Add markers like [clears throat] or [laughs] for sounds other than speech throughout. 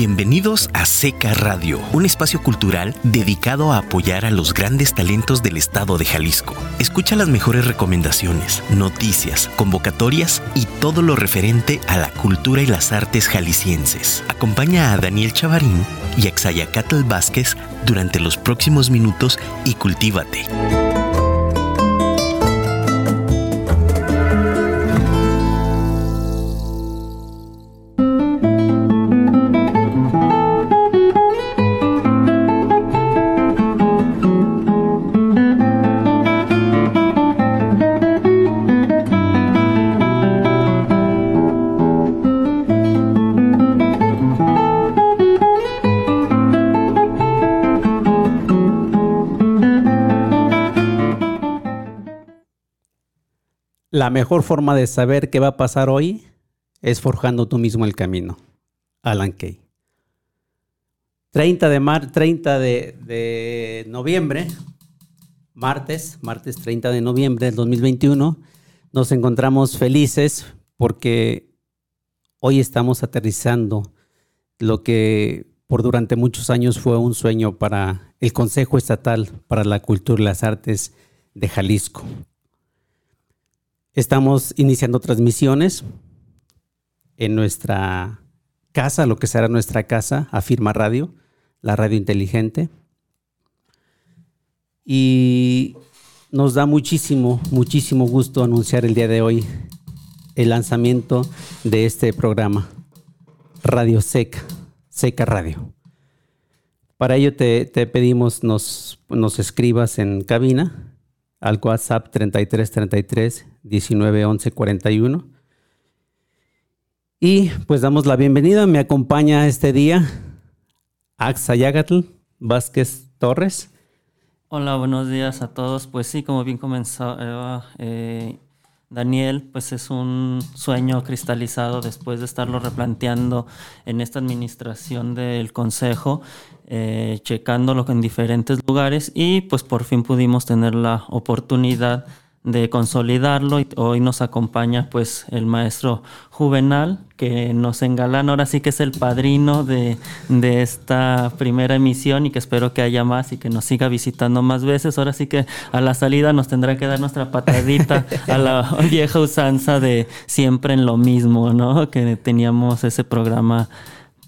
Bienvenidos a Seca Radio, un espacio cultural dedicado a apoyar a los grandes talentos del estado de Jalisco. Escucha las mejores recomendaciones, noticias, convocatorias y todo lo referente a la cultura y las artes jaliscienses. Acompaña a Daniel Chavarín y a Xayacatl Vázquez durante los próximos minutos y cultívate. La mejor forma de saber qué va a pasar hoy es forjando tú mismo el camino. Alan Kay. 30 de, mar 30 de, noviembre, martes, martes 30 de noviembre del 2021, nos encontramos felices porque hoy estamos aterrizando lo que por durante muchos años fue un sueño para el Consejo Estatal para la Cultura y las Artes de Jalisco. Estamos iniciando transmisiones en nuestra casa, lo que será nuestra casa, Afirma Radio, la radio inteligente. Y nos da muchísimo, muchísimo gusto anunciar el día de hoy el lanzamiento de este programa, Radio Seca, Seca Radio. Para ello te, pedimos nos, nos escribas en cabina al WhatsApp 3333 19 41. Y pues damos la bienvenida. Me acompaña este día Axayagatl Vázquez Torres. Hola, buenos días a todos. Pues sí, como bien comenzó eh, Daniel, pues es un sueño cristalizado después de estarlo replanteando en esta administración del Consejo, eh, checándolo en diferentes lugares y pues por fin pudimos tener la oportunidad de consolidarlo. Y hoy nos acompaña pues el maestro Juvenal, que nos engalana, ahora sí que es el padrino de, de, esta primera emisión y que espero que haya más y que nos siga visitando más veces. Ahora sí que a la salida nos tendrá que dar nuestra patadita a la [laughs] vieja usanza de siempre en lo mismo, ¿no? Que teníamos ese programa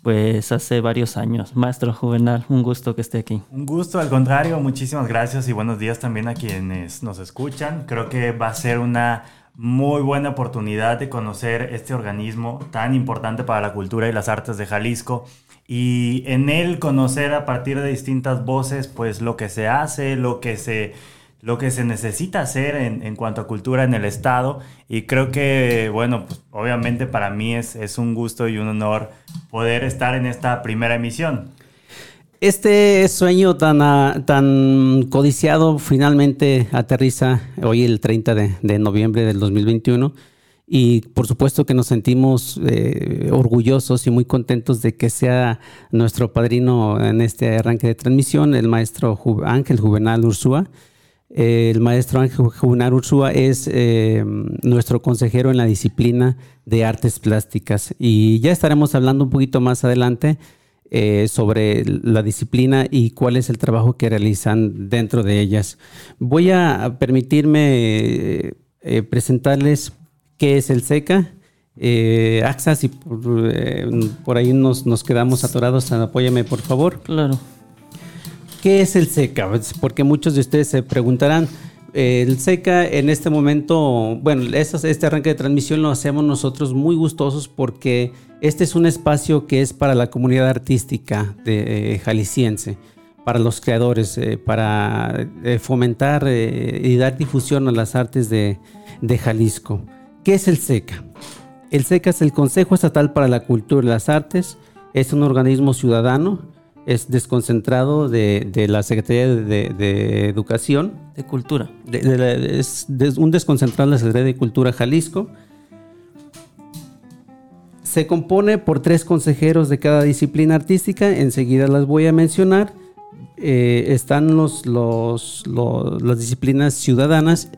pues hace varios años. Maestro Juvenal, un gusto que esté aquí. Un gusto, al contrario, muchísimas gracias y buenos días también a quienes nos escuchan. Creo que va a ser una muy buena oportunidad de conocer este organismo tan importante para la cultura y las artes de Jalisco y en él conocer a partir de distintas voces pues lo que se hace, lo que se lo que se necesita hacer en, cuanto a cultura en el Estado. Y creo que, bueno, pues obviamente para mí es, es un gusto y un honor poder estar en esta primera emisión. Este sueño tan, ah, tan codiciado finalmente aterriza hoy el 30 de, noviembre del 2021 y por supuesto que nos sentimos eh, orgullosos y muy contentos de que sea nuestro padrino en este arranque de transmisión, el maestro Ángel Juvenal Ursúa el maestro Ángel Junar Ursúa es eh, nuestro consejero en la disciplina de artes plásticas y ya estaremos hablando un poquito más adelante eh, sobre la disciplina y cuál es el trabajo que realizan dentro de ellas. Voy a permitirme eh, presentarles qué es el SECA. AXA, si por, ahí nos, nos quedamos atorados, apóyame por favor. Claro. ¿Qué es el SECA? Porque muchos de ustedes se preguntarán, el SECA en este momento, bueno, este arranque de transmisión lo hacemos nosotros muy gustosos porque este es un espacio que es para la comunidad artística de, eh, jalisciense, para los creadores, eh, para eh, fomentar y dar difusión a las artes de, de Jalisco. ¿Qué es el SECA? El SECA es el Consejo Estatal para la Cultura y las Artes, es un organismo ciudadano es desconcentrado de, la Secretaría de, Educación. De Cultura. es un desconcentrado de la Secretaría de Cultura Jalisco. Se compone por tres consejeros de cada disciplina artística, enseguida las voy a mencionar. Eh, están los, los, las disciplinas ciudadanas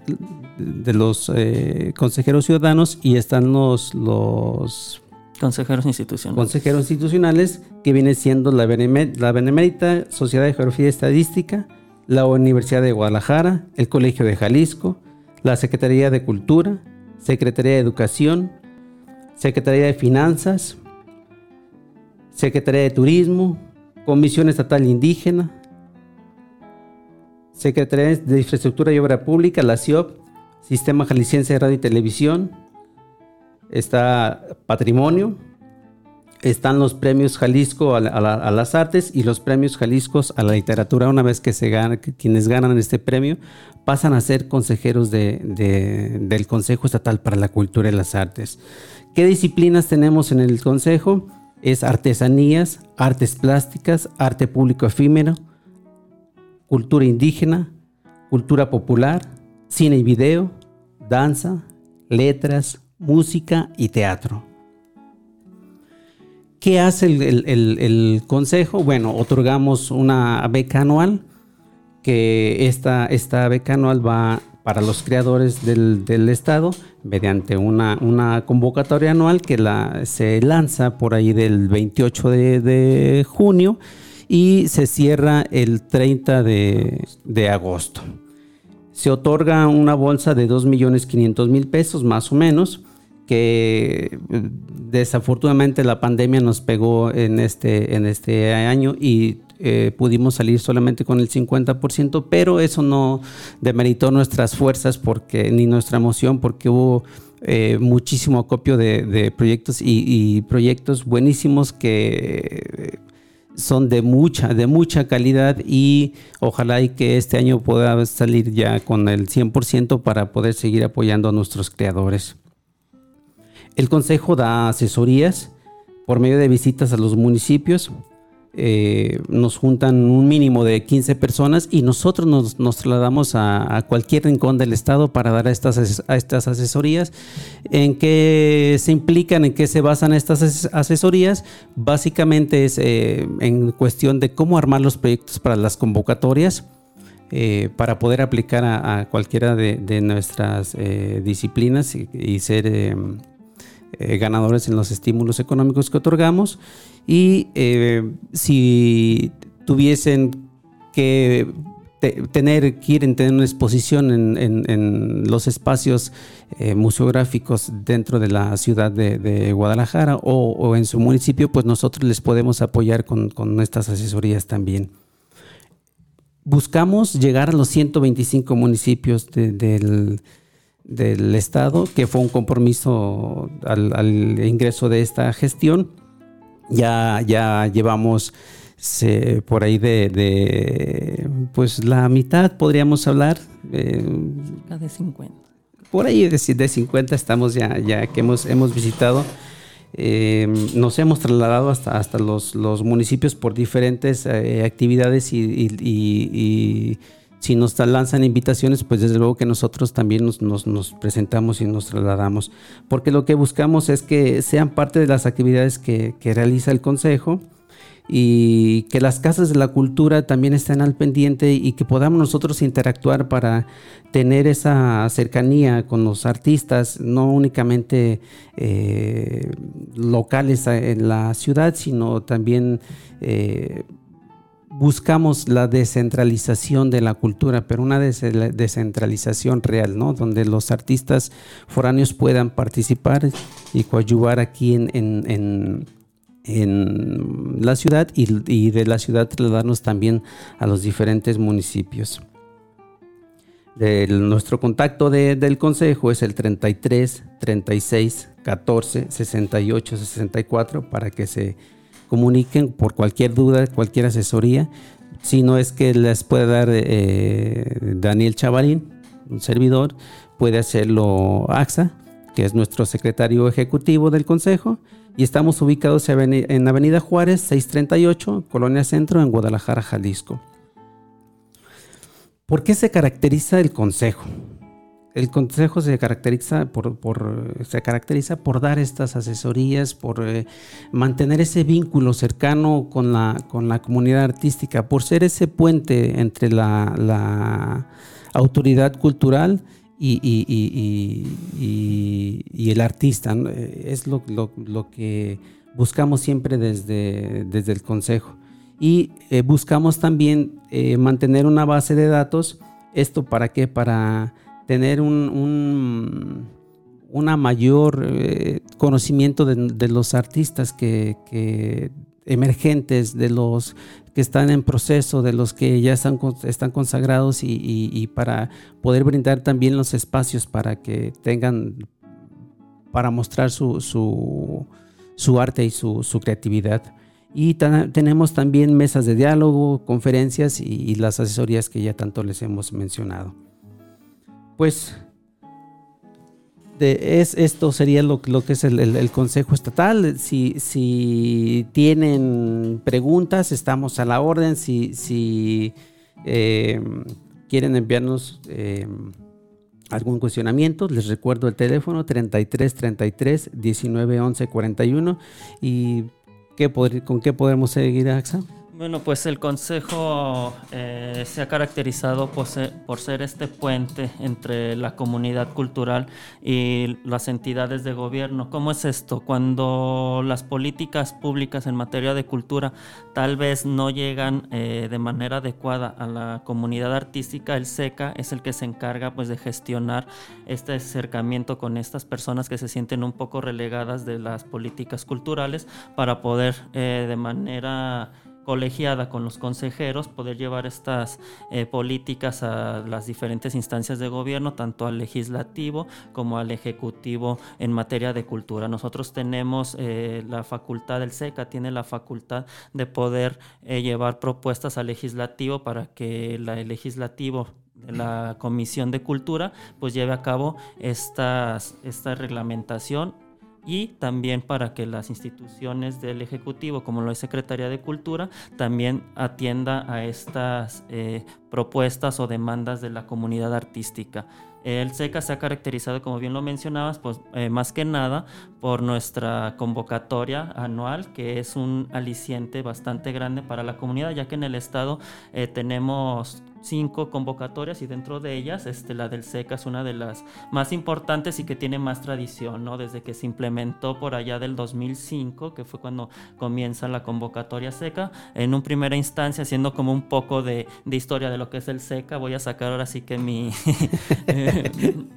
de los eh, consejeros ciudadanos y están los, los Consejeros institucionales. Consejeros institucionales, que viene siendo la, Benemérita Sociedad de Geografía y Estadística, la Universidad de Guadalajara, el Colegio de Jalisco, la Secretaría de Cultura, Secretaría de Educación, Secretaría de Finanzas, Secretaría de Turismo, Comisión Estatal Indígena, Secretaría de Infraestructura y Obra Pública, la CIOP, Sistema Jalisciense de Radio y Televisión, está Patrimonio, están los premios Jalisco a, las artes y los premios Jaliscos a la literatura. Una vez que se gana, quienes ganan este premio pasan a ser consejeros del Consejo Estatal para la Cultura y las Artes. ¿Qué disciplinas tenemos en el Consejo? Es artesanías, artes plásticas, arte público efímero, cultura indígena, cultura popular, cine y video, danza, letras, música y teatro. ¿Qué hace el, consejo? Bueno, otorgamos una beca anual, que esta, esta beca anual va para los creadores del, Estado mediante una, una, convocatoria anual que la, se lanza por ahí del 28 de, junio y se cierra el 30 de, de agosto. Se otorga una bolsa de 2.500.000 pesos más o menos que eh, desafortunadamente la pandemia nos pegó en este, en este año y eh, pudimos salir solamente con el 50%, pero eso no demeritó nuestras fuerzas porque, ni nuestra emoción porque hubo eh, muchísimo acopio de, proyectos y, proyectos buenísimos que son de mucha, de mucha calidad y ojalá y que este año pueda salir ya con el 100% para poder seguir apoyando a nuestros creadores. El Consejo da asesorías por medio de visitas a los municipios. Eh, nos juntan un mínimo de 15 personas y nosotros nos, trasladamos a, cualquier rincón del estado para dar a estas, asesorías. ¿En qué se implican, en qué se basan estas asesorías? Básicamente es eh, en cuestión de cómo armar los proyectos para las convocatorias. Eh, para poder aplicar a, cualquiera de, nuestras disciplinas y ser eh, ganadores en los estímulos económicos que otorgamos y eh, si tuviesen que tener, quieren tener una exposición en, los espacios eh, museográficos dentro de la ciudad de, Guadalajara o, en su municipio, pues nosotros les podemos apoyar con, con estas asesorías también. Buscamos llegar a los 125 municipios del del Estado, que fue un compromiso al, ingreso de esta gestión. Ya, ya llevamos por ahí de, pues la mitad, podríamos hablar. Eh, de 50. Por ahí de, de 50 estamos ya, ya que hemos, hemos visitado. Eh, nos hemos trasladado hasta, hasta los, los municipios por diferentes eh, actividades y si nos lanzan invitaciones, pues desde luego que nosotros también nos, presentamos y nos trasladamos, porque lo que buscamos es que sean parte de las actividades que, realiza el Consejo y que las casas de la cultura también estén al pendiente y que podamos nosotros interactuar para tener esa cercanía con los artistas, no únicamente eh, locales en la ciudad, sino también... Eh, buscamos la descentralización de la cultura, pero una descentralización real, ¿no? Donde los artistas foráneos puedan participar y coadyuvar aquí en, la ciudad y, de la ciudad trasladarnos también a los diferentes municipios. nuestro contacto del consejo es el 33 36 14 68 64 para que se comuniquen por cualquier duda, cualquier asesoría. Si no es que les pueda dar eh, Daniel Chavarín, un servidor, puede hacerlo AXA, que es nuestro secretario ejecutivo del Consejo, y estamos ubicados en Avenida Juárez 638, Colonia Centro, en Guadalajara, Jalisco. ¿Por qué se caracteriza el Consejo? El consejo se caracteriza por, se caracteriza por dar estas asesorías, por eh, mantener ese vínculo cercano con la, con la comunidad artística, por ser ese puente entre la, autoridad cultural y, el artista. Es lo, que buscamos siempre desde, desde el Consejo. Y eh, buscamos también eh, mantener una base de datos. ¿Esto para qué? Para tener un, una mayor eh, conocimiento de, los artistas que, emergentes, de los que están en proceso, de los que ya están, están consagrados y, para poder brindar también los espacios para que tengan, para mostrar su, su, arte y su, creatividad. Y tenemos también mesas de diálogo, conferencias y, las asesorías que ya tanto les hemos mencionado. Pues es, esto sería lo, que es el, Consejo Estatal. Si, tienen preguntas, estamos a la orden. Si, si eh, quieren enviarnos eh, algún cuestionamiento, les recuerdo el teléfono 33 33 19 11 41. ¿Y qué, con qué podemos seguir, AXA? Bueno, pues el Consejo eh, se ha caracterizado por ser, este puente entre la comunidad cultural y las entidades de gobierno. ¿Cómo es esto? Cuando las políticas públicas en materia de cultura tal vez no llegan eh, de manera adecuada a la comunidad artística, el SECA es el que se encarga pues, de gestionar este acercamiento con estas personas que se sienten un poco relegadas de las políticas culturales para poder eh, de manera colegiada con los consejeros, poder llevar estas eh, políticas a las diferentes instancias de gobierno, tanto al legislativo como al ejecutivo en materia de cultura. Nosotros tenemos eh, la facultad, el SECA tiene la facultad de poder eh, llevar propuestas al legislativo para que el legislativo la Comisión de Cultura pues lleve a cabo estas, esta reglamentación y también para que las instituciones del Ejecutivo, como lo es Secretaría de Cultura, también atienda a estas eh, propuestas o demandas de la comunidad artística. El SECA se ha caracterizado, como bien lo mencionabas, pues eh, más que nada por nuestra convocatoria anual, que es un aliciente bastante grande para la comunidad, ya que en el estado eh, tenemos cinco convocatorias y dentro de ellas este, la del SECA es una de las más importantes y que tiene más tradición, ¿no? Desde que se implementó por allá del 2005, que fue cuando comienza la convocatoria SECA, en un primera instancia haciendo como un poco de, historia de lo que es el SECA, voy a sacar ahora sí que [laughs] mi,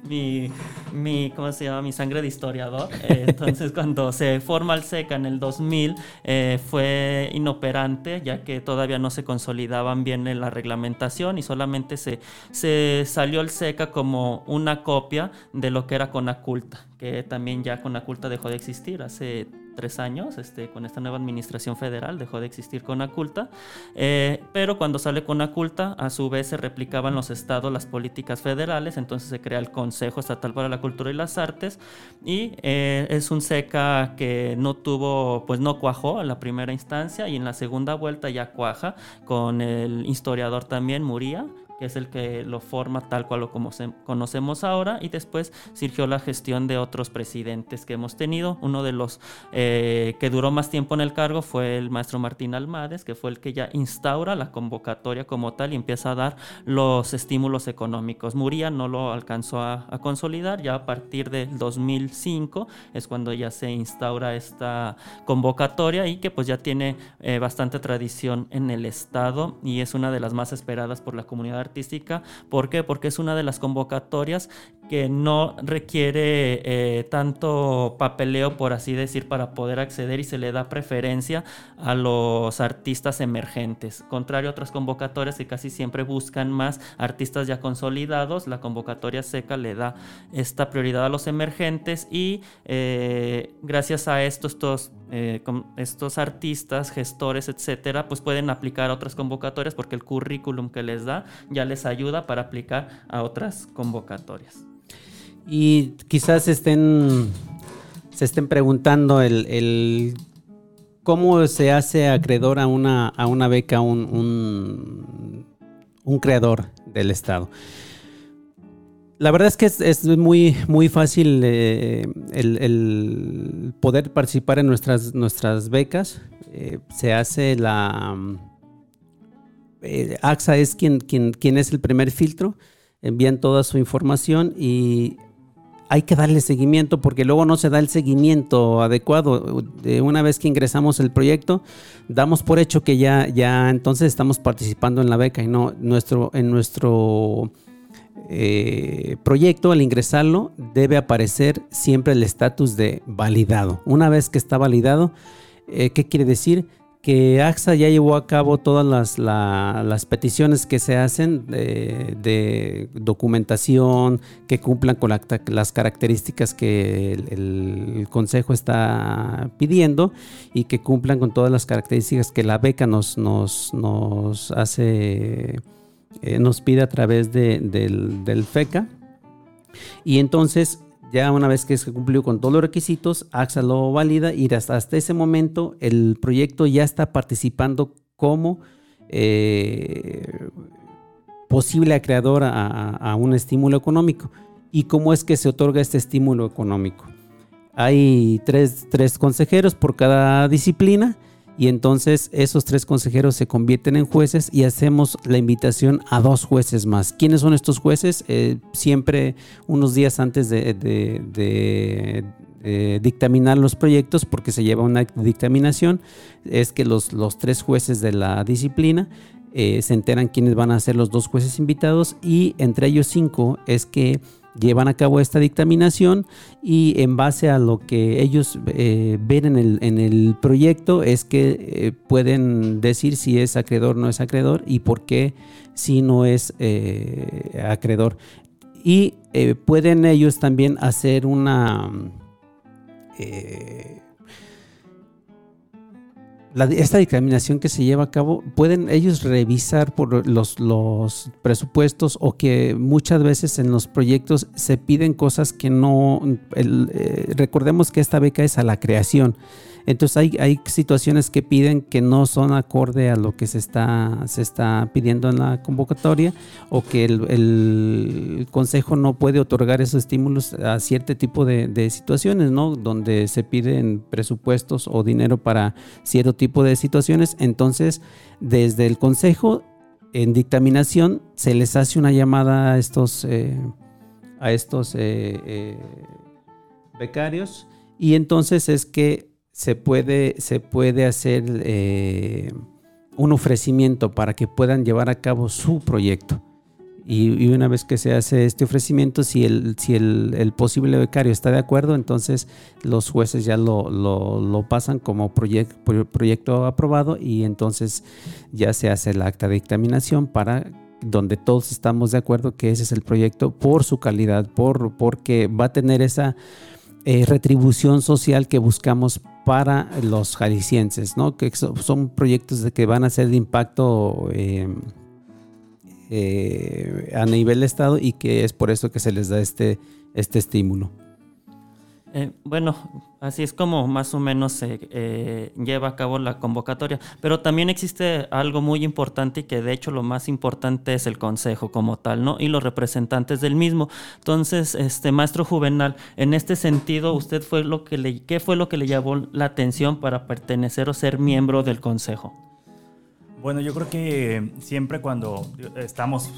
mi, mi, ¿cómo se llama? Mi sangre de historiador. entonces cuando se forma el SECA en el 2000 eh, fue inoperante, ya que todavía no se consolidaban bien en la reglamentación y solamente se, se salió el SECA como una copia de lo que era Conaculta, que también ya Conaculta dejó de existir hace tres años, este, con esta nueva administración federal, dejó de existir Conaculta, eh, pero cuando sale Conaculta, a su vez se replicaban los estados las políticas federales, entonces se crea el Consejo Estatal para la Cultura y las Artes, y eh, es un SECA que no tuvo, pues no cuajó en la primera instancia, y en la segunda vuelta ya cuaja, con el historiador también, Muría, que es el que lo forma tal cual lo conocemos ahora, y después surgió la gestión de otros presidentes que hemos tenido. Uno de los eh, que duró más tiempo en el cargo fue el maestro Martín Almades, que fue el que ya instaura la convocatoria como tal y empieza a dar los estímulos económicos. Muría no lo alcanzó a, consolidar, ya a partir del 2005 es cuando ya se instaura esta convocatoria y que pues ya tiene eh, bastante tradición en el Estado y es una de las más esperadas por la comunidad artística. ¿Por qué? Porque es una de las convocatorias que no requiere eh, tanto papeleo, por así decir, para poder acceder y se le da preferencia a los artistas emergentes. Contrario a otras convocatorias que casi siempre buscan más artistas ya consolidados, la convocatoria seca le da esta prioridad a los emergentes y eh, gracias a esto estos, eh, estos artistas, gestores, etcétera, pues pueden aplicar a otras convocatorias porque el currículum que les da ya les ayuda para aplicar a otras convocatorias. Y quizás estén, se estén preguntando el, cómo se hace acreedor a una, a una beca un, un, creador del Estado. La verdad es que es, muy, muy fácil eh, el, poder participar en nuestras, nuestras becas. Eh, se hace la... Eh, AXA es quien, quien, quien es el primer filtro envían toda su información y hay que darle seguimiento porque luego no se da el seguimiento adecuado. De una vez que ingresamos el proyecto, damos por hecho que ya, ya entonces estamos participando en la beca y no nuestro, en nuestro eh, proyecto, al ingresarlo, debe aparecer siempre el estatus de validado. Una vez que está validado, eh, ¿qué quiere decir? Que AXA ya llevó a cabo todas las, peticiones que se hacen de, documentación, que cumplan con las características que el, Consejo está pidiendo y que cumplan con todas las características que la beca nos, nos, hace, eh, nos pide a través del FECA. Y entonces ya una vez que se cumplió con todos los requisitos, AXA lo valida y hasta, ese momento el proyecto ya está participando como eh, posible acreedor a, un estímulo económico. ¿Y cómo es que se otorga este estímulo económico? Hay tres, tres consejeros por cada disciplina y entonces esos tres consejeros se convierten en jueces y hacemos la invitación a dos jueces más. ¿Quiénes son estos jueces? Eh, siempre unos días antes de, dictaminar los proyectos, porque se lleva una dictaminación, es que los, los tres jueces de la disciplina eh, se enteran quiénes van a ser los dos jueces invitados y entre ellos cinco es que llevan a cabo esta dictaminación y en base a lo que ellos eh, ven en el, en el, proyecto es que eh, pueden decir si es acreedor o no es acreedor y por qué si no es eh, acreedor. Y pueden ellos también hacer una esta dictaminación que se lleva a cabo, pueden ellos revisar por los, los, presupuestos o que muchas veces en los proyectos se piden cosas que no, eh, recordemos que esta beca es a la creación. Entonces hay, hay situaciones que piden que no son acorde a lo que se está, se está pidiendo en la convocatoria o que el, consejo no puede otorgar esos estímulos a cierto tipo de, de, situaciones, ¿no? Donde se piden presupuestos o dinero para cierto tipo de situaciones. Entonces, desde el consejo, en dictaminación, se les hace una llamada a estos, eh, a estos eh, eh, becarios y entonces es que se puede, se puede hacer eh, un ofrecimiento para que puedan llevar a cabo su proyecto. Y, una vez que se hace este ofrecimiento, si el, si el, posible becario está de acuerdo, entonces los jueces ya lo, lo, pasan como proyecto aprobado y entonces ya se hace el acta de dictaminación para donde todos estamos de acuerdo que ese es el proyecto por su calidad, por, porque va a tener esa eh, retribución social que buscamos para los jaliscienses, ¿no? que son proyectos de que van a ser de impacto em, eh, a nivel de Estado y que es por eso que se les da este, este estímulo. Eh, bueno, así es como más o menos se eh, lleva a cabo la convocatoria, pero también existe algo muy importante y que de hecho lo más importante es el consejo como tal, ¿no? Y los representantes del mismo. Entonces, este maestro Juvenal, en este sentido, usted fue lo que le, ¿qué fue lo que le llamó la atención para pertenecer o ser miembro del consejo? Bueno, yo creo que siempre cuando estamos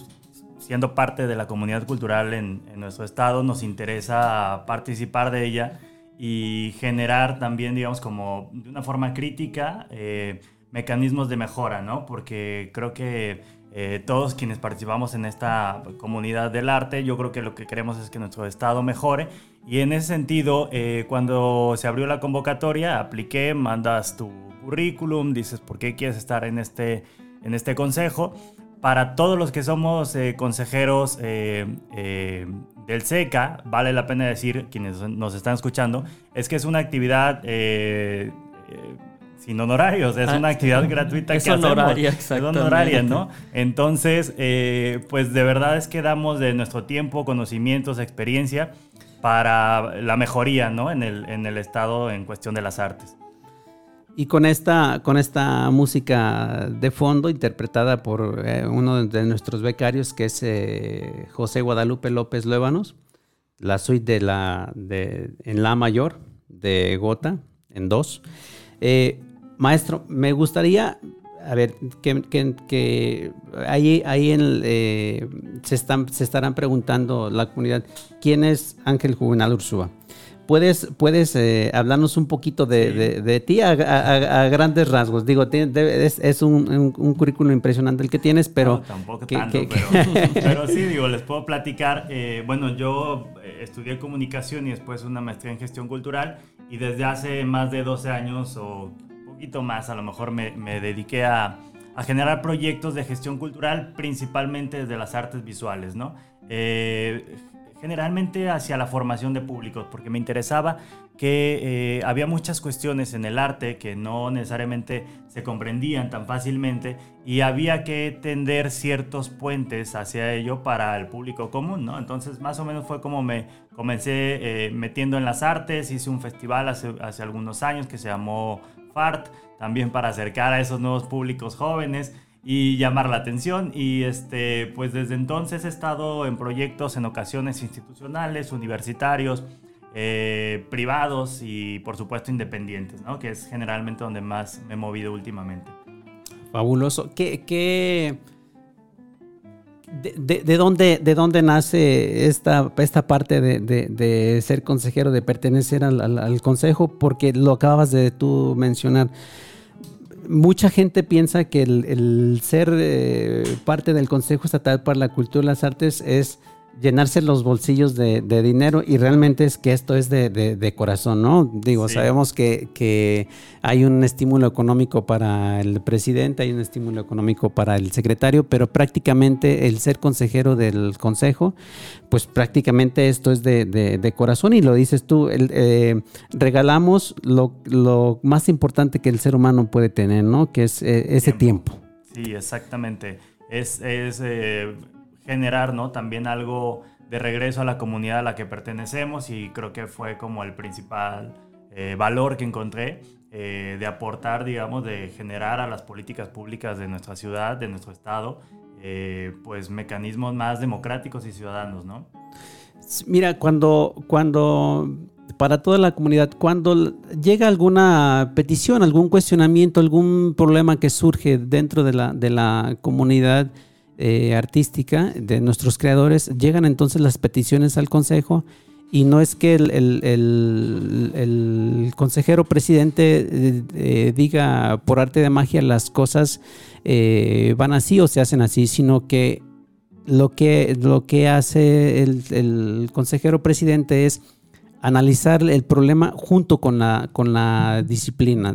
siendo parte de la comunidad cultural en, nuestro estado, nos interesa participar de ella y generar también, digamos, como de una forma crítica, eh, mecanismos de mejora, ¿no? Porque creo que eh, todos quienes participamos en esta comunidad del arte, yo creo que lo que queremos es que nuestro estado mejore. Y en ese sentido, eh, cuando se abrió la convocatoria, apliqué, mandas tu currículum, dices por qué quieres estar en este, en este consejo para todos los que somos eh, consejeros eh, eh, del SECA, vale la pena decir, quienes nos están escuchando, es que es una actividad sin honorarios, es una ah, actividad gratuita es honoraria, Es honoraria, ¿no? Entonces, pues de verdad es que damos de nuestro tiempo, conocimientos, experiencia para la mejoría, ¿no? En el, en el estado en cuestión de las artes. Y con esta, con esta música de fondo interpretada por eh, uno de nuestros becarios, que es eh, José Guadalupe López Luébanos, la suite de la, de, en La mayor de Gota, en dos. Eh, maestro, me gustaría a ver, que, ahí, ahí se, están, se estarán preguntando la comunidad, ¿quién es Ángel Juvenal Ursúa? ¿Puedes, puedes eh, hablarnos un poquito de, ti a, grandes rasgos? Digo, es, un, currículum impresionante el que tienes, pero... tampoco tanto, [laughs] pero, sí, digo, les puedo platicar. Eh, bueno, yo eh, estudié comunicación y después una maestría en gestión cultural y desde hace más de 12 años o un poquito más a lo mejor me, dediqué a, a, generar proyectos de gestión cultural principalmente desde las artes visuales, ¿no? Generalmente hacia la formación de públicos, porque me interesaba que eh, había muchas cuestiones en el arte que no necesariamente se comprendían tan fácilmente y había que tender ciertos puentes hacia ello para el público común, ¿no? Entonces más o menos fue como me comencé eh, metiendo en las artes, hice un festival hace, hace algunos años que se llamó FART, también para acercar a esos nuevos públicos jóvenes y llamar la atención. Y este, pues desde entonces he estado en proyectos en ocasiones institucionales, universitarios, eh, privados y por supuesto independientes, ¿no? que es generalmente donde más me he movido últimamente. Fabuloso. ¿Qué, qué, de, de, dónde, ¿De dónde nace esta, esta parte de, de ser consejero, de pertenecer al, al, al, consejo? Porque lo acabas de tú mencionar mucha gente piensa que el, ser eh, parte del Consejo Estatal para la Cultura y las Artes es llenarse los bolsillos de, dinero y realmente es que esto es de, corazón, ¿no? Digo, sabemos que, hay un estímulo económico para el presidente, hay un estímulo económico para el secretario, pero prácticamente el ser consejero del consejo, pues prácticamente esto es de, corazón y lo dices tú, eh, regalamos lo, más importante que el ser humano puede tener, ¿no? Que es eh, ese tiempo. Sí, exactamente. Es, es eh, generar, ¿no? También algo de regreso a la comunidad a la que pertenecemos y creo que fue como el principal eh, valor que encontré eh, de aportar, digamos, de generar a las políticas públicas de nuestra ciudad, de nuestro estado, eh, pues mecanismos más democráticos y ciudadanos, ¿no? Mira, cuando, cuando para toda la comunidad, cuando llega alguna petición, algún cuestionamiento, algún problema que surge dentro de la, de la comunidad, eh, artística de nuestros creadores, llegan entonces las peticiones al Consejo y no es que el, consejero presidente eh, eh, diga por arte de magia las cosas van así o se hacen así, sino que lo que, lo que hace el consejero presidente es analizar el problema junto con la, con la disciplina,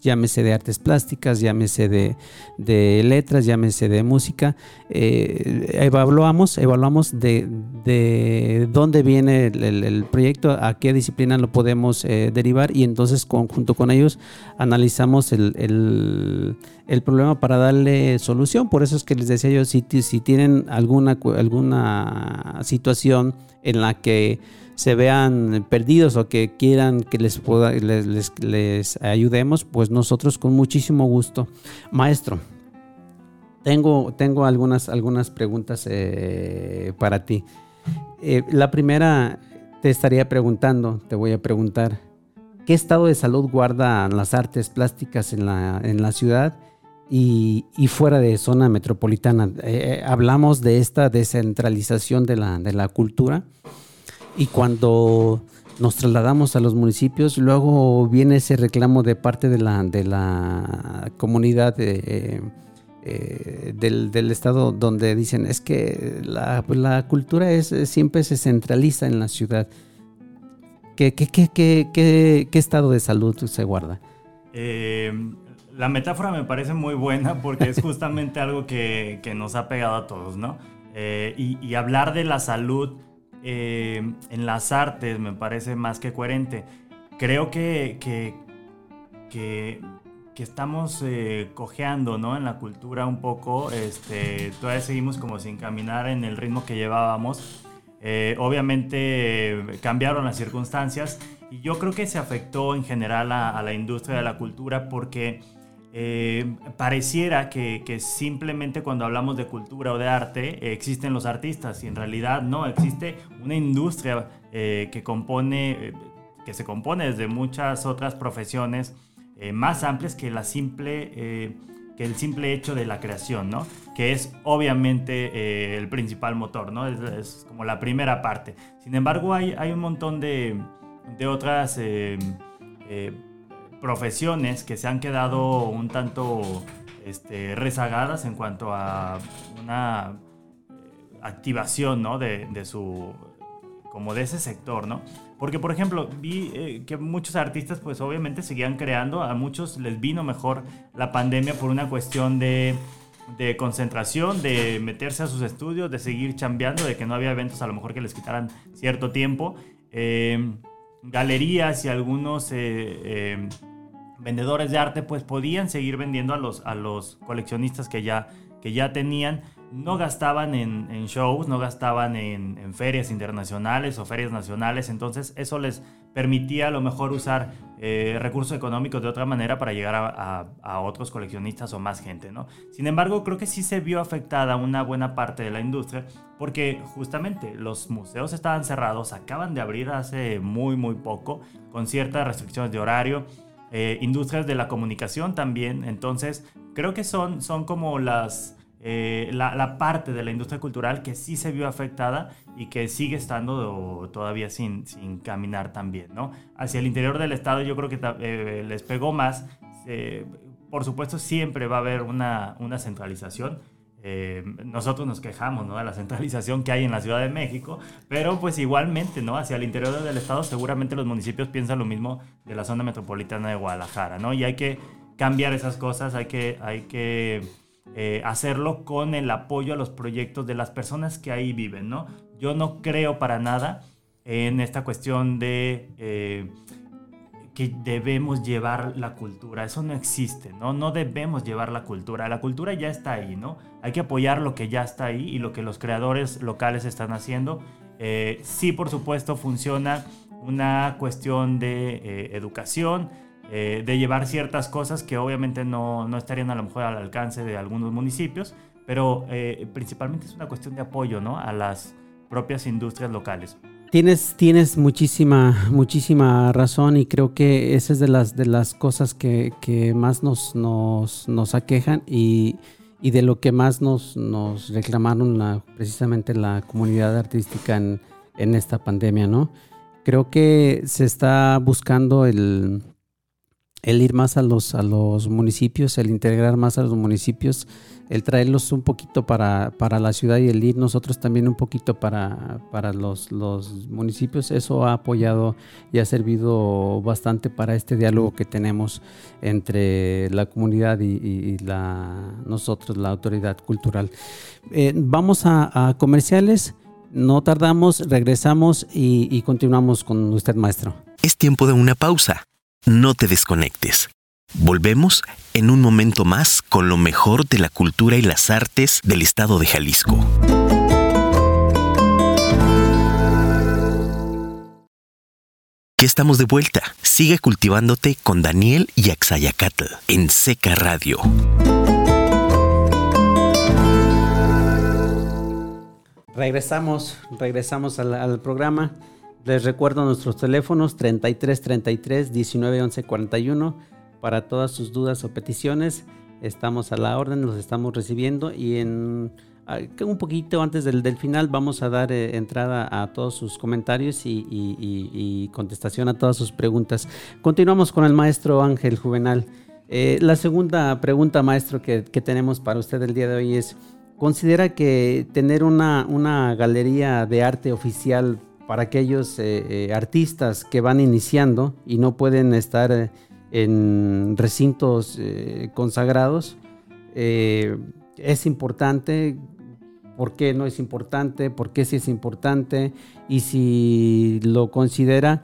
llámese de artes plásticas, llámese de, de letras, llámese de música. Eh, evaluamos, evaluamos de, de dónde viene el, proyecto, a qué disciplina lo podemos eh, derivar y entonces junto con ellos analizamos el, el, problema para darle solución. Por eso es que les decía yo, si, si tienen alguna, alguna situación en la que se vean perdidos o que quieran que les, les, ayudemos, pues nosotros con muchísimo gusto. Maestro, tengo, tengo algunas, algunas preguntas eh, para ti. Eh, la primera te estaría preguntando, te voy a preguntar, ¿qué estado de salud guardan las artes plásticas en la, en la ciudad? Y, fuera de zona metropolitana. Eh, hablamos de esta descentralización de la, de la cultura y cuando nos trasladamos a los municipios, luego viene ese reclamo de parte de la, de la comunidad eh, eh, del, estado donde dicen es que la, cultura es, siempre se centraliza en la ciudad. ¿Qué, qué, qué, qué estado de salud se guarda? Eh, la metáfora me parece muy buena porque es [laughs] justamente algo que, nos ha pegado a todos, ¿no? y, y hablar de la salud eh, en las artes me parece más que coherente. Creo que, que, que, estamos eh, cojeando ¿no? en la cultura un poco. Este, todavía seguimos como sin caminar en el ritmo que llevábamos. Eh, obviamente cambiaron las circunstancias y yo creo que se afectó en general a la industria de la cultura porque eh, pareciera que, simplemente cuando hablamos de cultura o de arte eh, existen los artistas y en realidad no, existe una industria eh, que compone, que se compone desde muchas otras profesiones más amplias que la simple que el simple hecho de la creación, ¿no? Que es obviamente el principal motor, ¿no? Es, como la primera parte. Sin embargo, hay, hay un montón de, de otras eh, profesiones que se han quedado un tanto este, rezagadas en cuanto a una activación, ¿no? De, de su como de ese sector, ¿no? Porque, por ejemplo, vi eh, que muchos artistas, pues obviamente seguían creando, a muchos les vino mejor la pandemia por una cuestión de, de concentración, de meterse a sus estudios, de seguir chambeando, de que no había eventos a lo mejor que les quitaran cierto tiempo. Eh, galerías y algunos eh, vendedores de arte, pues podían seguir vendiendo a los, a los coleccionistas que ya, que ya tenían no gastaban en, shows, no gastaban en, ferias internacionales o ferias nacionales, entonces eso les permitía a lo mejor usar eh, recursos económicos de otra manera para llegar a, otros coleccionistas o más gente, ¿no? Sin embargo, creo que sí se vio afectada una buena parte de la industria porque justamente los museos estaban cerrados, acaban de abrir hace muy, muy poco, con ciertas restricciones de horario. Eh, industrias de la comunicación también, entonces creo que son, son como las eh, la, parte de la industria cultural que sí se vio afectada y que sigue estando todavía sin, sin caminar tan bien, ¿no? Hacia el interior del estado yo creo que eh, les pegó más. Por supuesto siempre va a haber una, una centralización. Nosotros nos quejamos ¿no? de la centralización que hay en la Ciudad de México, pero pues igualmente, ¿no? Hacia el interior del estado seguramente los municipios piensan lo mismo de la zona metropolitana de Guadalajara, ¿no? Y hay que cambiar esas cosas, hay que, hay que eh, hacerlo con el apoyo a los proyectos de las personas que ahí viven, ¿no? Yo no creo para nada en esta cuestión de eh, que debemos llevar la cultura, eso no existe, ¿no? No debemos llevar la cultura, la cultura ya está ahí, ¿no? Hay que apoyar lo que ya está ahí y lo que los creadores locales están haciendo. Eh, sí, por supuesto, funciona una cuestión de educación, eh, de llevar ciertas cosas que obviamente no, no, estarían a lo mejor al alcance de algunos municipios, pero eh, principalmente es una cuestión de apoyo ¿no? a las propias industrias locales. Tienes, tienes muchísima, muchísima razón y creo que esa es de las, de las cosas que, que más nos, nos, nos aquejan y, y, de lo que más nos, nos reclamaron precisamente la comunidad artística en, en esta pandemia, ¿no? Creo que se está buscando el, el ir más a los, a los municipios, el integrar más a los municipios, el traerlos un poquito para, para la ciudad y el ir nosotros también un poquito para, para los, los, municipios, eso ha apoyado y ha servido bastante para este diálogo que tenemos entre la comunidad y, la, nosotros, la autoridad cultural. Eh, vamos a, comerciales, no tardamos, regresamos y continuamos con usted, maestro. Es tiempo de una pausa. No te desconectes. Volvemos en un momento más con lo mejor de la cultura y las artes del estado de Jalisco. Ya estamos de vuelta. Sigue cultivándote con Daniel y Axayacatl en Seca Radio. Regresamos, regresamos al programa. Les recuerdo nuestros teléfonos 33 33 19 11 41 para todas sus dudas o peticiones. Estamos a la orden, los estamos recibiendo y en ah, un poquito antes del, final vamos a dar eh, entrada a todos sus comentarios y, contestación a todas sus preguntas. Continuamos con el maestro Ángel Juvenal. Eh, la segunda pregunta, maestro, que, tenemos para usted el día de hoy es, ¿considera que tener una, una galería de arte oficial para aquellos eh, eh, artistas que van iniciando y no pueden estar eh, en recintos consagrados. es importante, ¿por qué no es importante? ¿Por qué sí es importante? Y si lo considera,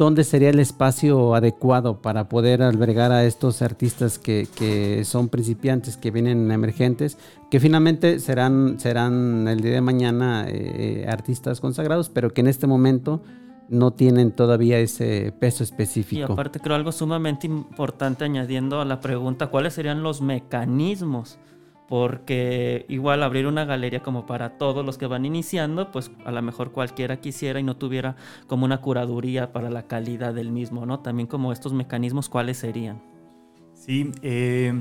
¿dónde sería el espacio adecuado para poder albergar a estos artistas que, son principiantes, que vienen emergentes, que finalmente serán, serán el día de mañana eh, artistas consagrados, pero que en este momento no tienen todavía ese peso específico. Y aparte creo algo sumamente importante añadiendo a la pregunta, ¿cuáles serían los mecanismos? Porque igual abrir una galería como para todos los que van iniciando, pues a lo mejor cualquiera quisiera y no tuviera como una curaduría para la calidad del mismo, ¿no? También como estos mecanismos, ¿cuáles serían? Sí, eh,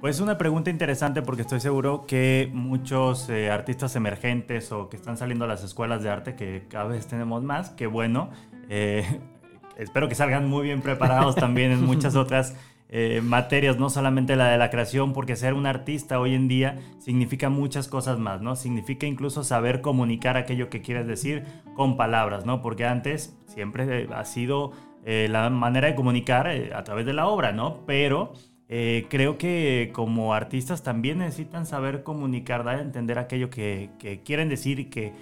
Pues una pregunta interesante porque estoy seguro que muchos eh, artistas emergentes o que están saliendo a las escuelas de arte, que cada vez tenemos más, que bueno, eh, [laughs] espero que salgan muy bien preparados también en muchas [laughs] otras eh, materias, no solamente la de la creación, porque ser un artista hoy en día significa muchas cosas más, ¿no? Significa incluso saber comunicar aquello que quieres decir con palabras, ¿no? Porque antes siempre ha sido la manera de comunicar a través de la obra, ¿no? Pero eh, creo que como artistas también necesitan saber comunicar, dar a entender aquello que, quieren decir y que,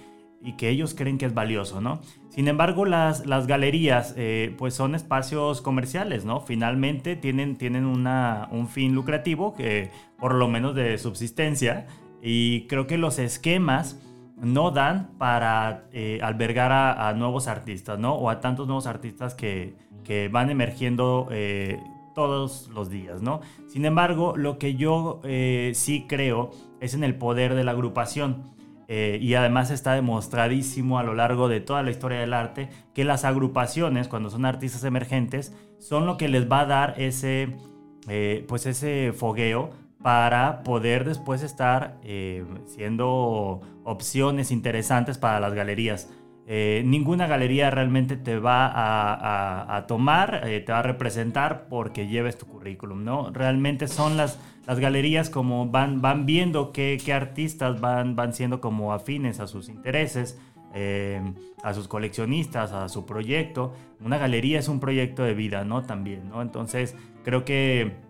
y que ellos creen que es valioso, ¿no? Sin embargo, las, las galerías, eh, pues son espacios comerciales, ¿no? Finalmente tienen, tienen una, un fin lucrativo, que por lo menos de subsistencia, y creo que los esquemas no dan para eh, albergar a, nuevos artistas, ¿no? O a tantos nuevos artistas que, que van emergiendo todos los días, ¿no? Sin embargo, lo que yo eh, sí creo es en el poder de la agrupación. Eh, y además está demostradísimo a lo largo de toda la historia del arte que las agrupaciones, cuando son artistas emergentes, son lo que les va a dar ese, eh, pues ese fogueo para poder después estar siendo opciones interesantes para las galerías. Eh, ninguna galería realmente te va a, tomar, eh, te va a representar porque lleves tu currículum, ¿no? Realmente son las, las galerías como van, van viendo qué, artistas van, van siendo como afines a sus intereses, eh, a sus coleccionistas, a su proyecto. Una galería es un proyecto de vida, ¿no? También, ¿no? Entonces, creo que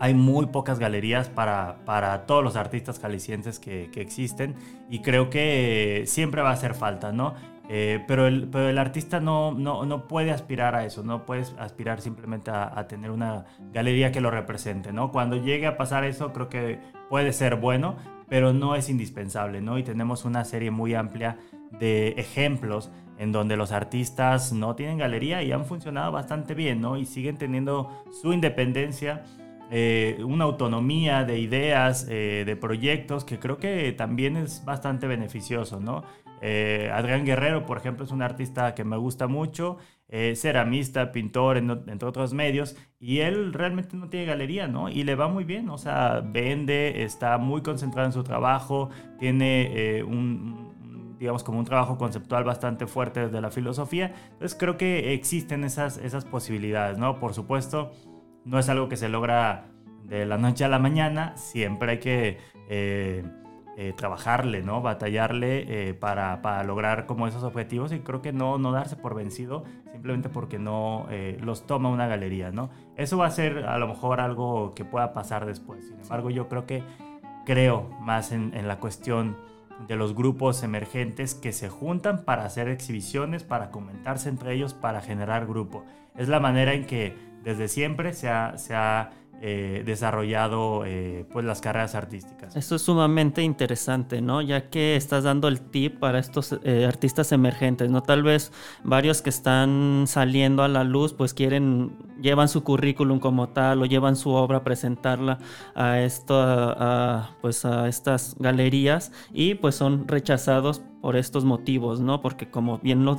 hay muy pocas galerías para, para todos los artistas jaliscienses que, que, existen y creo que siempre va a hacer falta, ¿no? Eh, pero, el, pero el artista no, no, no, puede aspirar a eso, no puede aspirar simplemente a, tener una galería que lo represente, ¿no? Cuando llegue a pasar eso creo que puede ser bueno, pero no es indispensable, ¿no? Y tenemos una serie muy amplia de ejemplos en donde los artistas no tienen galería y han funcionado bastante bien, ¿no? Y siguen teniendo su independencia eh, una autonomía de ideas, eh, de proyectos, que creo que también es bastante beneficioso. Eh, Adrián Guerrero, por ejemplo, es un artista que me gusta mucho, ceramista, pintor, entre otros medios, y él realmente no tiene galería, ¿no? Y le va muy bien, o sea, vende, está muy concentrado en su trabajo, tiene un, digamos, como un trabajo conceptual bastante fuerte desde la filosofía. Entonces creo que existen esas, esas posibilidades, ¿no? Por supuesto, no es algo que se logra de la noche a la mañana, siempre hay que eh, eh, trabajarle, ¿no? Batallarle eh, para, lograr como esos objetivos y creo que no, no darse por vencido simplemente porque no los toma una galería, ¿no? Eso va a ser a lo mejor algo que pueda pasar después. Sin embargo, yo creo que creo más en, en la cuestión de los grupos emergentes que se juntan para hacer exhibiciones, para comentarse entre ellos, para generar grupo. Es la manera en que desde siempre se ha, se ha eh, desarrollado eh, pues las carreras artísticas. Eso es sumamente interesante, ¿no? Ya que estás dando el tip para estos eh, artistas emergentes, ¿no? Tal vez varios que están saliendo a la luz pues quieren, llevan su currículum como tal o llevan su obra a presentarla a, pues a estas galerías y pues son rechazados por estos motivos, ¿no? Porque como bien lo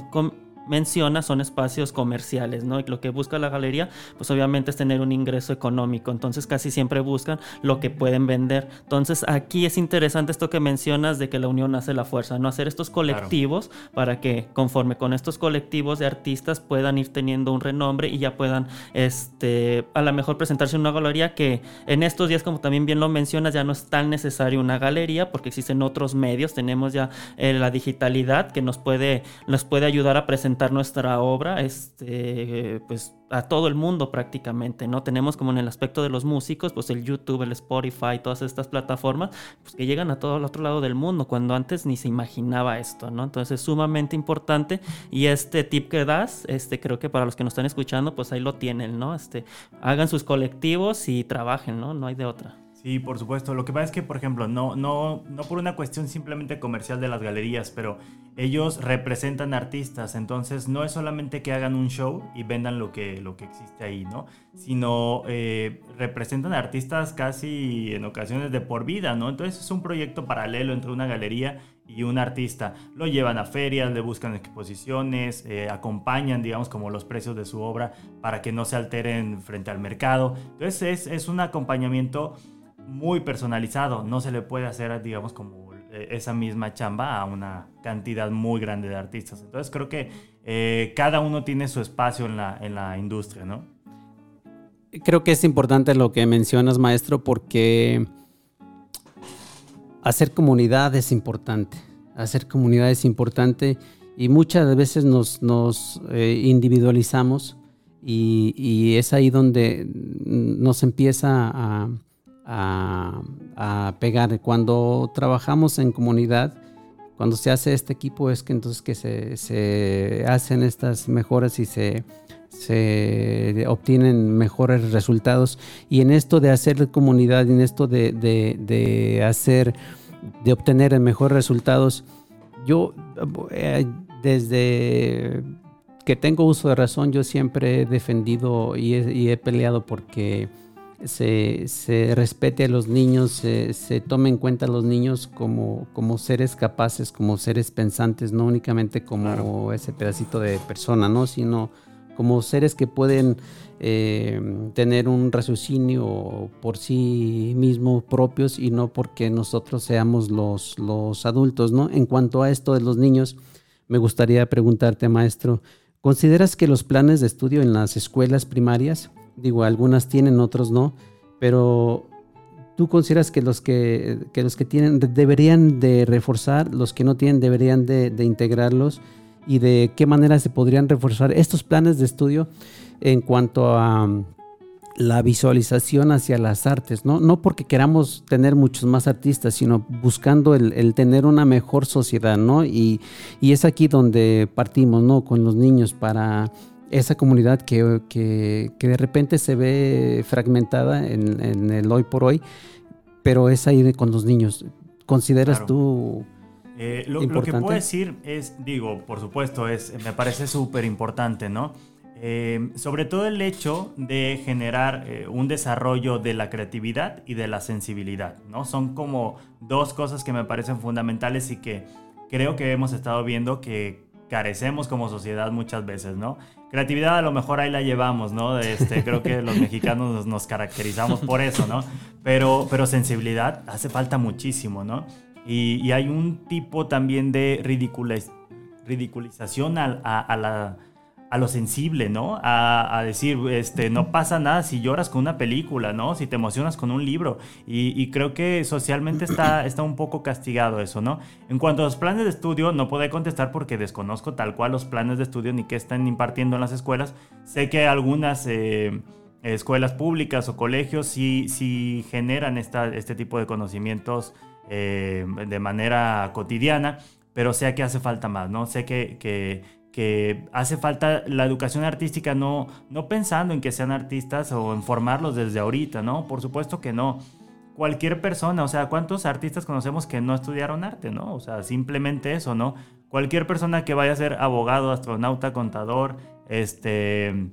menciona son espacios comerciales, ¿no? Y lo que busca la galería, pues obviamente es tener un ingreso económico, entonces casi siempre buscan lo que pueden vender. Entonces aquí es interesante esto que mencionas de que la unión hace la fuerza, ¿no? Hacer estos colectivos para que conforme con estos colectivos de artistas puedan ir teniendo un renombre y ya puedan, este, a lo mejor presentarse en una galería que en estos días, como también bien lo mencionas, ya no es tan necesario una galería porque existen otros medios, tenemos ya eh, la digitalidad que nos puede, nos puede ayudar a presentar nuestra obra este, pues, a todo el mundo prácticamente, ¿no? Tenemos como en el aspecto de los músicos, pues el YouTube, el Spotify, todas estas plataformas, pues que llegan a todo el otro lado del mundo, cuando antes ni se imaginaba esto, ¿no? Entonces es sumamente importante y este tip que das, este, creo que para los que nos están escuchando, pues ahí lo tienen, ¿no? Este, hagan sus colectivos y trabajen, ¿no? No hay de otra. Sí, por supuesto. Lo que pasa es que, por ejemplo, no, no, no por una cuestión simplemente comercial de las galerías, pero ellos representan artistas, entonces no es solamente que hagan un show y vendan lo que, lo que existe ahí, ¿no? Sino eh, representan artistas casi en ocasiones de por vida, ¿no? Entonces es un proyecto paralelo entre una galería y un artista. Lo llevan a ferias, le buscan exposiciones, eh, acompañan, digamos, como los precios de su obra para que no se alteren frente al mercado. Entonces es, es un acompañamiento muy personalizado. No se le puede hacer, digamos, como eh, esa misma chamba a una cantidad muy grande de artistas. Entonces creo que eh, cada uno tiene su espacio en la, en la industria, ¿no? Creo que es importante lo que mencionas, maestro, porque hacer comunidad es importante. Hacer comunidad es importante y muchas veces nos, nos eh, individualizamos y, es ahí donde nos empieza a, a, pegar. Cuando trabajamos en comunidad, cuando se hace este equipo es que entonces que se, se hacen estas mejoras y se, se obtienen mejores resultados. Y en esto de hacer comunidad, en esto de, de, de hacer, de obtener mejores resultados, yo eh, desde que tengo uso de razón, yo siempre he defendido y he, peleado porque se, respete a los niños, se, se, tome en cuenta a los niños como, como seres capaces, como seres pensantes, no únicamente como ese pedacito de persona, ¿no? sino como seres que pueden eh, tener un raciocinio por sí mismos propios y no porque nosotros seamos los, los adultos. ¿no? En cuanto a esto de los niños, me gustaría preguntarte, maestro, ¿consideras que los planes de estudio en las escuelas primarias, digo, algunas tienen, otros no, pero ¿tú consideras que los que, los que tienen deberían de reforzar, los que no tienen deberían de, de integrarlos? ¿Y de qué manera se podrían reforzar estos planes de estudio en cuanto a la visualización hacia las artes, ¿no? No porque queramos tener muchos más artistas, sino buscando el, tener una mejor sociedad, ¿no? Y, es aquí donde partimos, ¿no? Con los niños para esa comunidad que, que, de repente se ve fragmentada en, el hoy por hoy, pero es ahí con los niños. ¿Consideras tú... Eh, lo, lo, que puedo decir es, digo, por supuesto, es, me parece súper importante, ¿no? Em, sobre todo el hecho de generar eh, un desarrollo de la creatividad y de la sensibilidad, ¿no? Son como dos cosas que me parecen fundamentales y que creo que hemos estado viendo que carecemos como sociedad muchas veces, ¿no? Creatividad a lo mejor ahí la llevamos, ¿no? Este, creo que los [laughs] mexicanos nos, caracterizamos por eso, ¿no? Pero, pero sensibilidad hace falta muchísimo, ¿no? Y, hay un tipo también de ridiculización a la a lo sensible, ¿no? A, decir, este, no pasa nada si lloras con una película, ¿no? Si te emocionas con un libro. Y, creo que socialmente está, [clears throat] está un poco castigado eso, ¿no? En cuanto a los planes de estudio, no puedo contestar porque desconozco tal cual los planes de estudio ni qué están impartiendo en las escuelas. Sé que algunas... Eh, escuelas públicas o colegios sí, sí generan esta, este tipo de conocimientos eh, de manera cotidiana, pero sé que hace falta más, ¿no? Sé que, que, que hace falta la educación artística no, no pensando en que sean artistas o en formarlos desde ahorita, ¿no? Por supuesto que no. Cualquier persona, o sea, ¿cuántos artistas conocemos que no estudiaron arte, ¿no? O sea, simplemente eso, ¿no? Cualquier persona que vaya a ser abogado, astronauta, contador, este,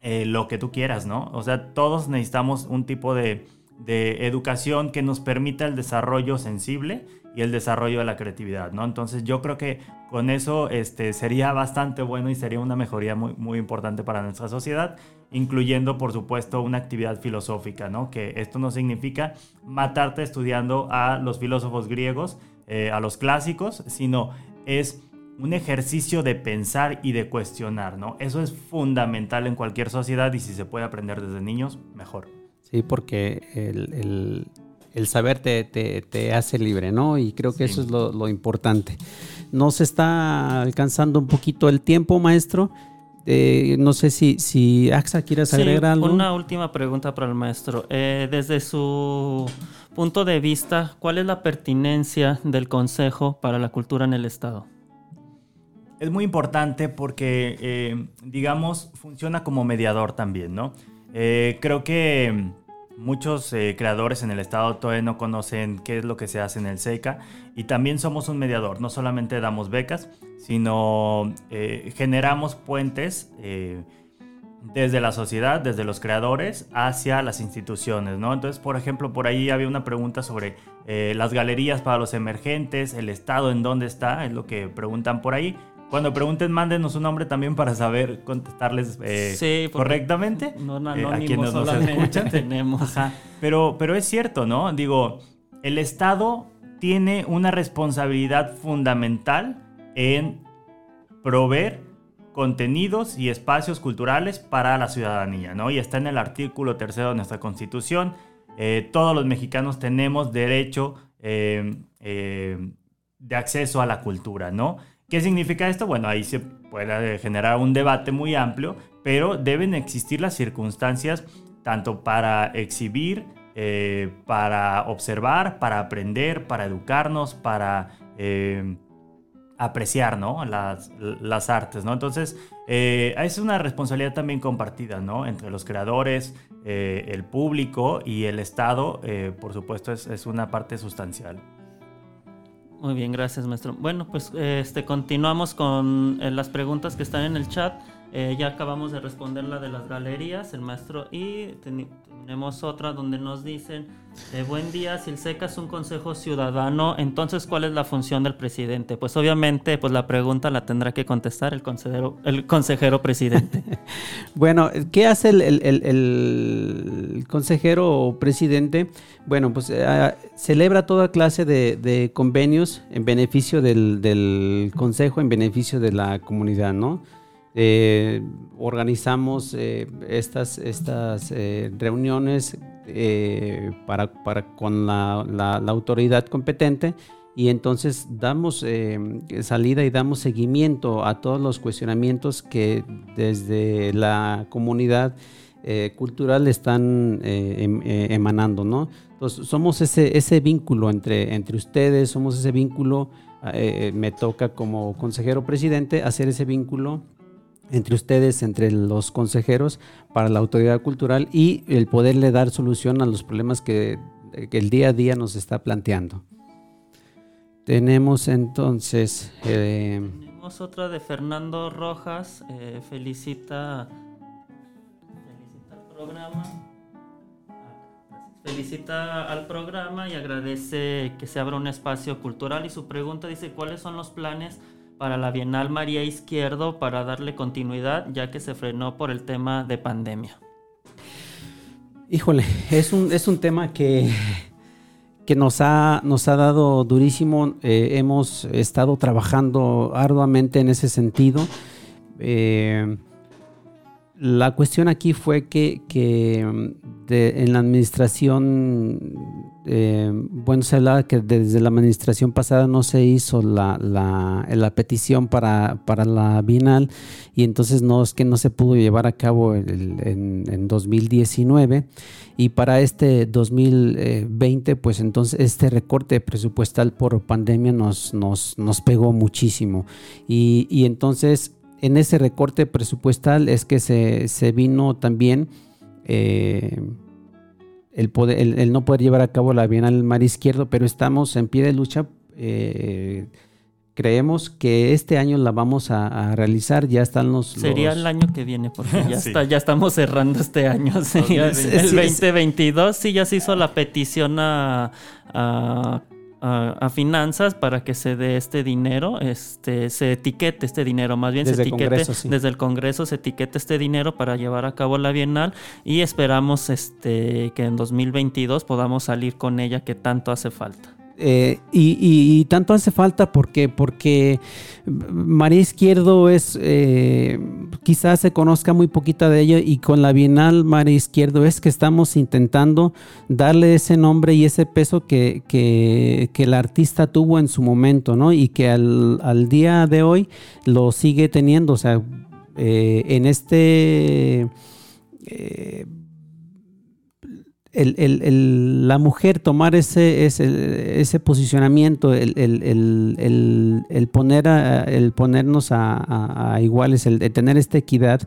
eh, lo que tú quieras, ¿no? O sea, todos necesitamos un tipo de, de educación que nos permita el desarrollo sensible y el desarrollo de la creatividad, ¿no? Entonces yo creo que con eso este, sería bastante bueno y sería una mejoría muy, muy importante para nuestra sociedad, incluyendo por supuesto una actividad filosófica, ¿no? Que esto no significa matarte estudiando a los filósofos griegos, eh, a los clásicos, sino es un ejercicio de pensar y de cuestionar, ¿no? Eso es fundamental en cualquier sociedad y si se puede aprender desde niños, mejor. Sí, porque el el saber te, te, hace libre, ¿no? Y creo que eso es lo, lo, importante. Nos está alcanzando un poquito el tiempo, maestro. Eh, no sé si, si AXA quieres agregar algo. Una última pregunta para el maestro. Eh, desde su punto de vista, ¿cuál es la pertinencia del Consejo para la Cultura en el Estado? Es muy importante porque, eh, digamos, funciona como mediador también, ¿no? creo que Muchos eh, creadores en el estado todavía no conocen qué es lo que se hace en el SECA y también somos un mediador, no solamente damos becas, sino eh, generamos puentes eh, desde la sociedad, desde los creadores hacia las instituciones, ¿no? Entonces, por ejemplo, por ahí había una pregunta sobre las galerías para los emergentes, el estado en dónde está, es lo que preguntan por ahí. Cuando pregunten, mándenos un nombre también para saber contestarles eh, correctamente. No, no, no, a quienes nos [laughs] escuchan. tenemos. Pero, pero es cierto, ¿no? Digo, el Estado tiene una responsabilidad fundamental en proveer contenidos y espacios culturales para la ciudadanía, ¿no? Y está en el artículo tercero de nuestra Constitución. Eh, todos los mexicanos tenemos derecho eh, eh, de acceso a la cultura, ¿no? ¿Qué significa esto? Bueno, ahí se puede generar un debate muy amplio, pero deben existir las circunstancias tanto para exhibir, para observar, para aprender, para educarnos, para apreciar, ¿no? Las, las artes, ¿no? Entonces, eh, es una responsabilidad también compartida, ¿no? Entre los creadores, eh, el público y el Estado, eh, por supuesto, es, es, una parte sustancial. Muy bien, gracias, maestro. Bueno, pues este, continuamos con las preguntas que están en el chat. Eh, ya acabamos de responder la de las galerías, el maestro, y tenemos otra donde nos dicen, buen día, si el SECA es un consejo ciudadano, entonces ¿cuál es la función del presidente? Pues obviamente, pues la pregunta la tendrá que contestar el consejero, el consejero presidente. [laughs] bueno, ¿qué hace el, el, consejero presidente? Bueno, pues eh, celebra toda clase de, convenios en beneficio del consejo, en beneficio de la comunidad, ¿no? Eh, organizamos eh, estas, estas eh, reuniones para, para, con la, la, autoridad competente y entonces damos salida y damos seguimiento a todos los cuestionamientos que desde la comunidad cultural están em, emanando, ¿no? Entonces somos ese, ese vínculo entre, entre ustedes, somos ese vínculo, me toca como consejero presidente hacer ese vínculo entre ustedes, entre los consejeros para la autoridad cultural y el poderle dar solución a los problemas que, el día a día nos está planteando. Tenemos entonces... Eh, Tenemos otra de Fernando Rojas, eh, felicita, felicita al programa. Felicita al programa y agradece que se abra un espacio cultural y su pregunta dice, ¿cuáles son los planes para la Bienal María Izquierdo para darle continuidad ya que se frenó por el tema de pandemia? Híjole, es un, es un tema que, que nos, ha, nos ha dado durísimo. Eh, hemos estado trabajando arduamente en ese sentido. Eh, la cuestión aquí fue que, en la administración, eh, bueno, se hablaba que desde la administración pasada no se hizo la, la, petición para, para, la Bienal y entonces no es que no se pudo llevar a cabo en, en 2019 y para este 2020 pues entonces este recorte presupuestal por pandemia nos, nos, nos pegó muchísimo. Y, y entonces en ese recorte presupuestal es que se, vino también eh, el, poder, el, no poder llevar a cabo la Bienal Mar Izquierdo, pero estamos en pie de lucha. Eh, creemos que este año la vamos a, realizar, ya están los... Sería el año que viene, porque ya, [laughs] está, ya estamos cerrando este año. el 2022 sí ya se hizo la petición a a, finanzas para que se dé este dinero, este, se etiquete este dinero, más bien se etiquete desde el Congreso se etiquete este dinero para llevar a cabo la Bienal y esperamos este, que en 2022 podamos salir con ella que tanto hace falta. Eh, y, tanto hace falta porque, porque María Izquierdo es, eh, quizás se conozca muy poquita de ella y con la Bienal María Izquierdo es que estamos intentando darle ese nombre y ese peso que, que, el artista tuvo en su momento, ¿no? Y que al, día de hoy lo sigue teniendo, o sea, eh, en este el, la mujer tomar ese, ese, ese posicionamiento, el, poner el ponernos a, iguales, el, tener esta equidad,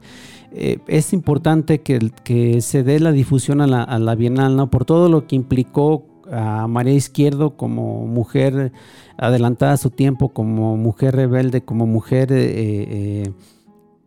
eh, es importante que, que, se dé la difusión a la, a la, Bienal, ¿no? Por todo lo que implicó a María Izquierdo como mujer adelantada a su tiempo, como mujer rebelde, como mujer... Eh, eh,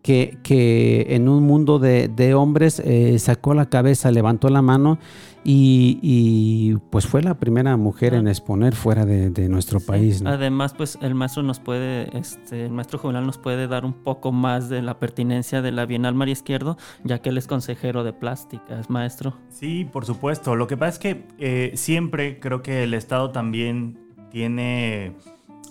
que, que en un mundo de, de hombres eh, sacó la cabeza, levantó la mano y, y, pues fue la primera mujer en exponer fuera de, de nuestro Sí. país. ¿no? Además, pues el maestro nos puede, este, el maestro juvenal nos puede dar un poco más de la pertinencia de la Bienal María Izquierdo, ya que él es consejero de plásticas, maestro. Sí, por supuesto. Lo que pasa es que eh, siempre creo que el Estado también tiene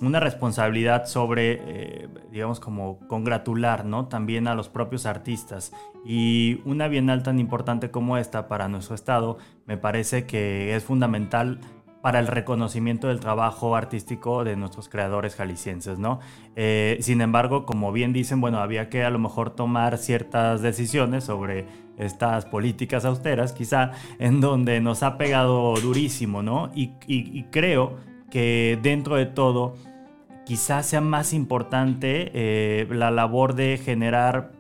una responsabilidad sobre, eh, digamos, como congratular, ¿no? También a los propios artistas. Y una bienal tan importante como esta para nuestro Estado me parece que es fundamental para el reconocimiento del trabajo artístico de nuestros creadores jaliscienses, ¿no? Eh, sin embargo, como bien dicen, bueno, había que a lo mejor tomar ciertas decisiones sobre estas políticas austeras, quizá, en donde nos ha pegado durísimo, ¿no? Y, y- y creo que dentro de todo, quizás sea más importante eh, la labor de generar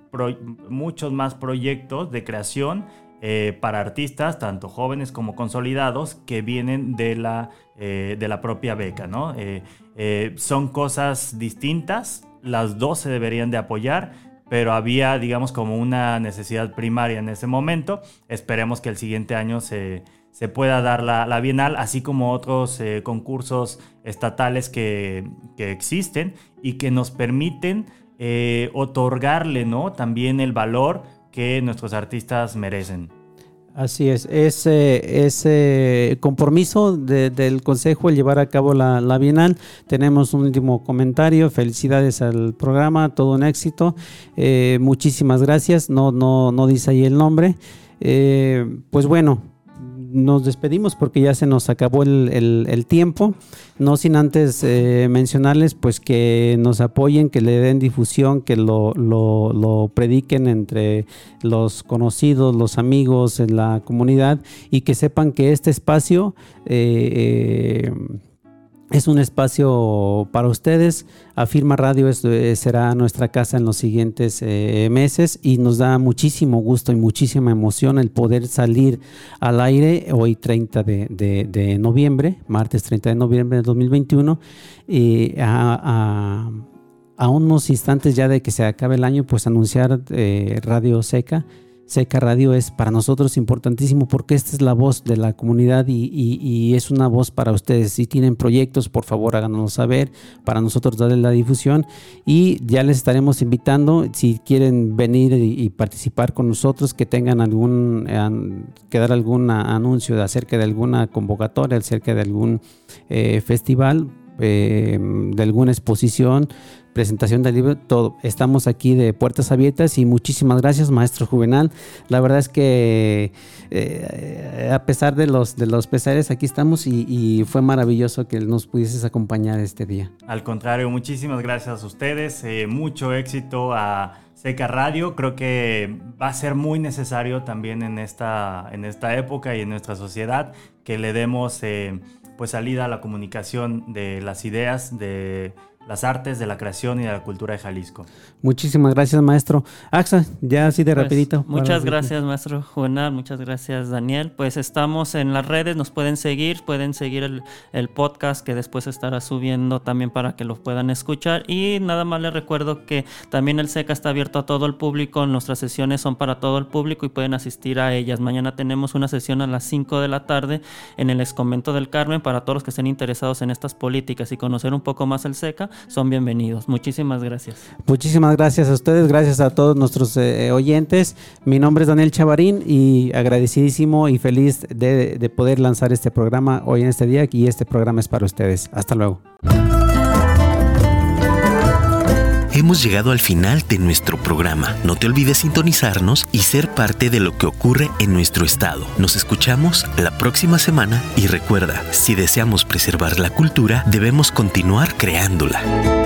muchos más proyectos de creación eh, para artistas, tanto jóvenes como consolidados, que vienen de la, eh, de la propia beca, ¿no? Son cosas distintas, las dos se deberían de apoyar, pero había, digamos, como una necesidad primaria en ese momento. Esperemos que el siguiente año se, se pueda dar la, la Bienal, así como otros eh, concursos estatales que, que existen y que nos permiten eh, otorgarle, ¿no? También el valor que nuestros artistas merecen. Así es, ese, ese compromiso de- del Consejo el llevar a cabo la, la Bienal. Tenemos un último comentario, felicidades al programa, todo un éxito. Eh, muchísimas gracias, no, no, no dice ahí el nombre. Pues bueno, nos despedimos porque ya se nos acabó el, tiempo. No sin antes eh, mencionarles pues que nos apoyen, que le den difusión, que lo, lo- lo prediquen entre los conocidos, los amigos en la comunidad y que sepan que este espacio eh, eh, es un espacio para ustedes. Afirma Radio eh, será nuestra casa en los siguientes eh, meses y nos da muchísimo gusto y muchísima emoción el poder salir al aire hoy 30 de, de- de noviembre, martes 30 de noviembre de 2021, y a, a- a unos instantes ya de que se acabe el año, pues anunciar eh, Radio Seca. Seca Radio es para nosotros importantísimo porque esta es la voz de la comunidad y, es una voz para ustedes. Si tienen proyectos, por favor háganos saber para nosotros darle la difusión y ya les estaremos invitando si quieren venir y, participar con nosotros, que tengan algún, eh, algún anuncio acerca de alguna convocatoria, acerca de algún eh, festival, eh, de alguna exposición presentación del libro, todo. Estamos aquí de puertas abiertas y muchísimas gracias, maestro Juvenal. La verdad es que eh, a pesar de los, de los pesares, aquí estamos y, fue maravilloso que nos pudieses acompañar este día. Al contrario, muchísimas gracias a ustedes. eh, mucho éxito a Seca Radio. Creo que va a ser muy necesario también en esta, en esta época y en nuestra sociedad que le demos eh, pues salida a la comunicación de las ideas, de las artes, de la creación y de la cultura de Jalisco. Muchísimas gracias, maestro. Axa, ya así de Pues, rapidito. para- Muchas gracias, maestro Juvenal. Muchas gracias, Daniel. Pues estamos en las redes, nos pueden seguir, pueden seguir el, el podcast que después estará subiendo también para que lo puedan escuchar. Y nada más les recuerdo que también el SECA está abierto a todo el público. Nuestras sesiones son para todo el público y pueden asistir a ellas. Mañana tenemos una sesión a las 5 de la tarde en el Exconvento del Carmen para todos los que estén interesados en estas políticas y conocer un poco más el SECA. Son bienvenidos. Muchísimas gracias. Muchísimas gracias a ustedes, gracias a todos nuestros eh, oyentes. Mi nombre es Daniel Chavarín y agradecidísimo y feliz de, de poder lanzar este programa hoy en este día y este programa es para ustedes. Hasta luego. Hemos llegado al final de nuestro programa. No te olvides sintonizarnos y ser parte de lo que ocurre en nuestro estado. Nos escuchamos la próxima semana y recuerda, si deseamos preservar la cultura, debemos continuar creándola.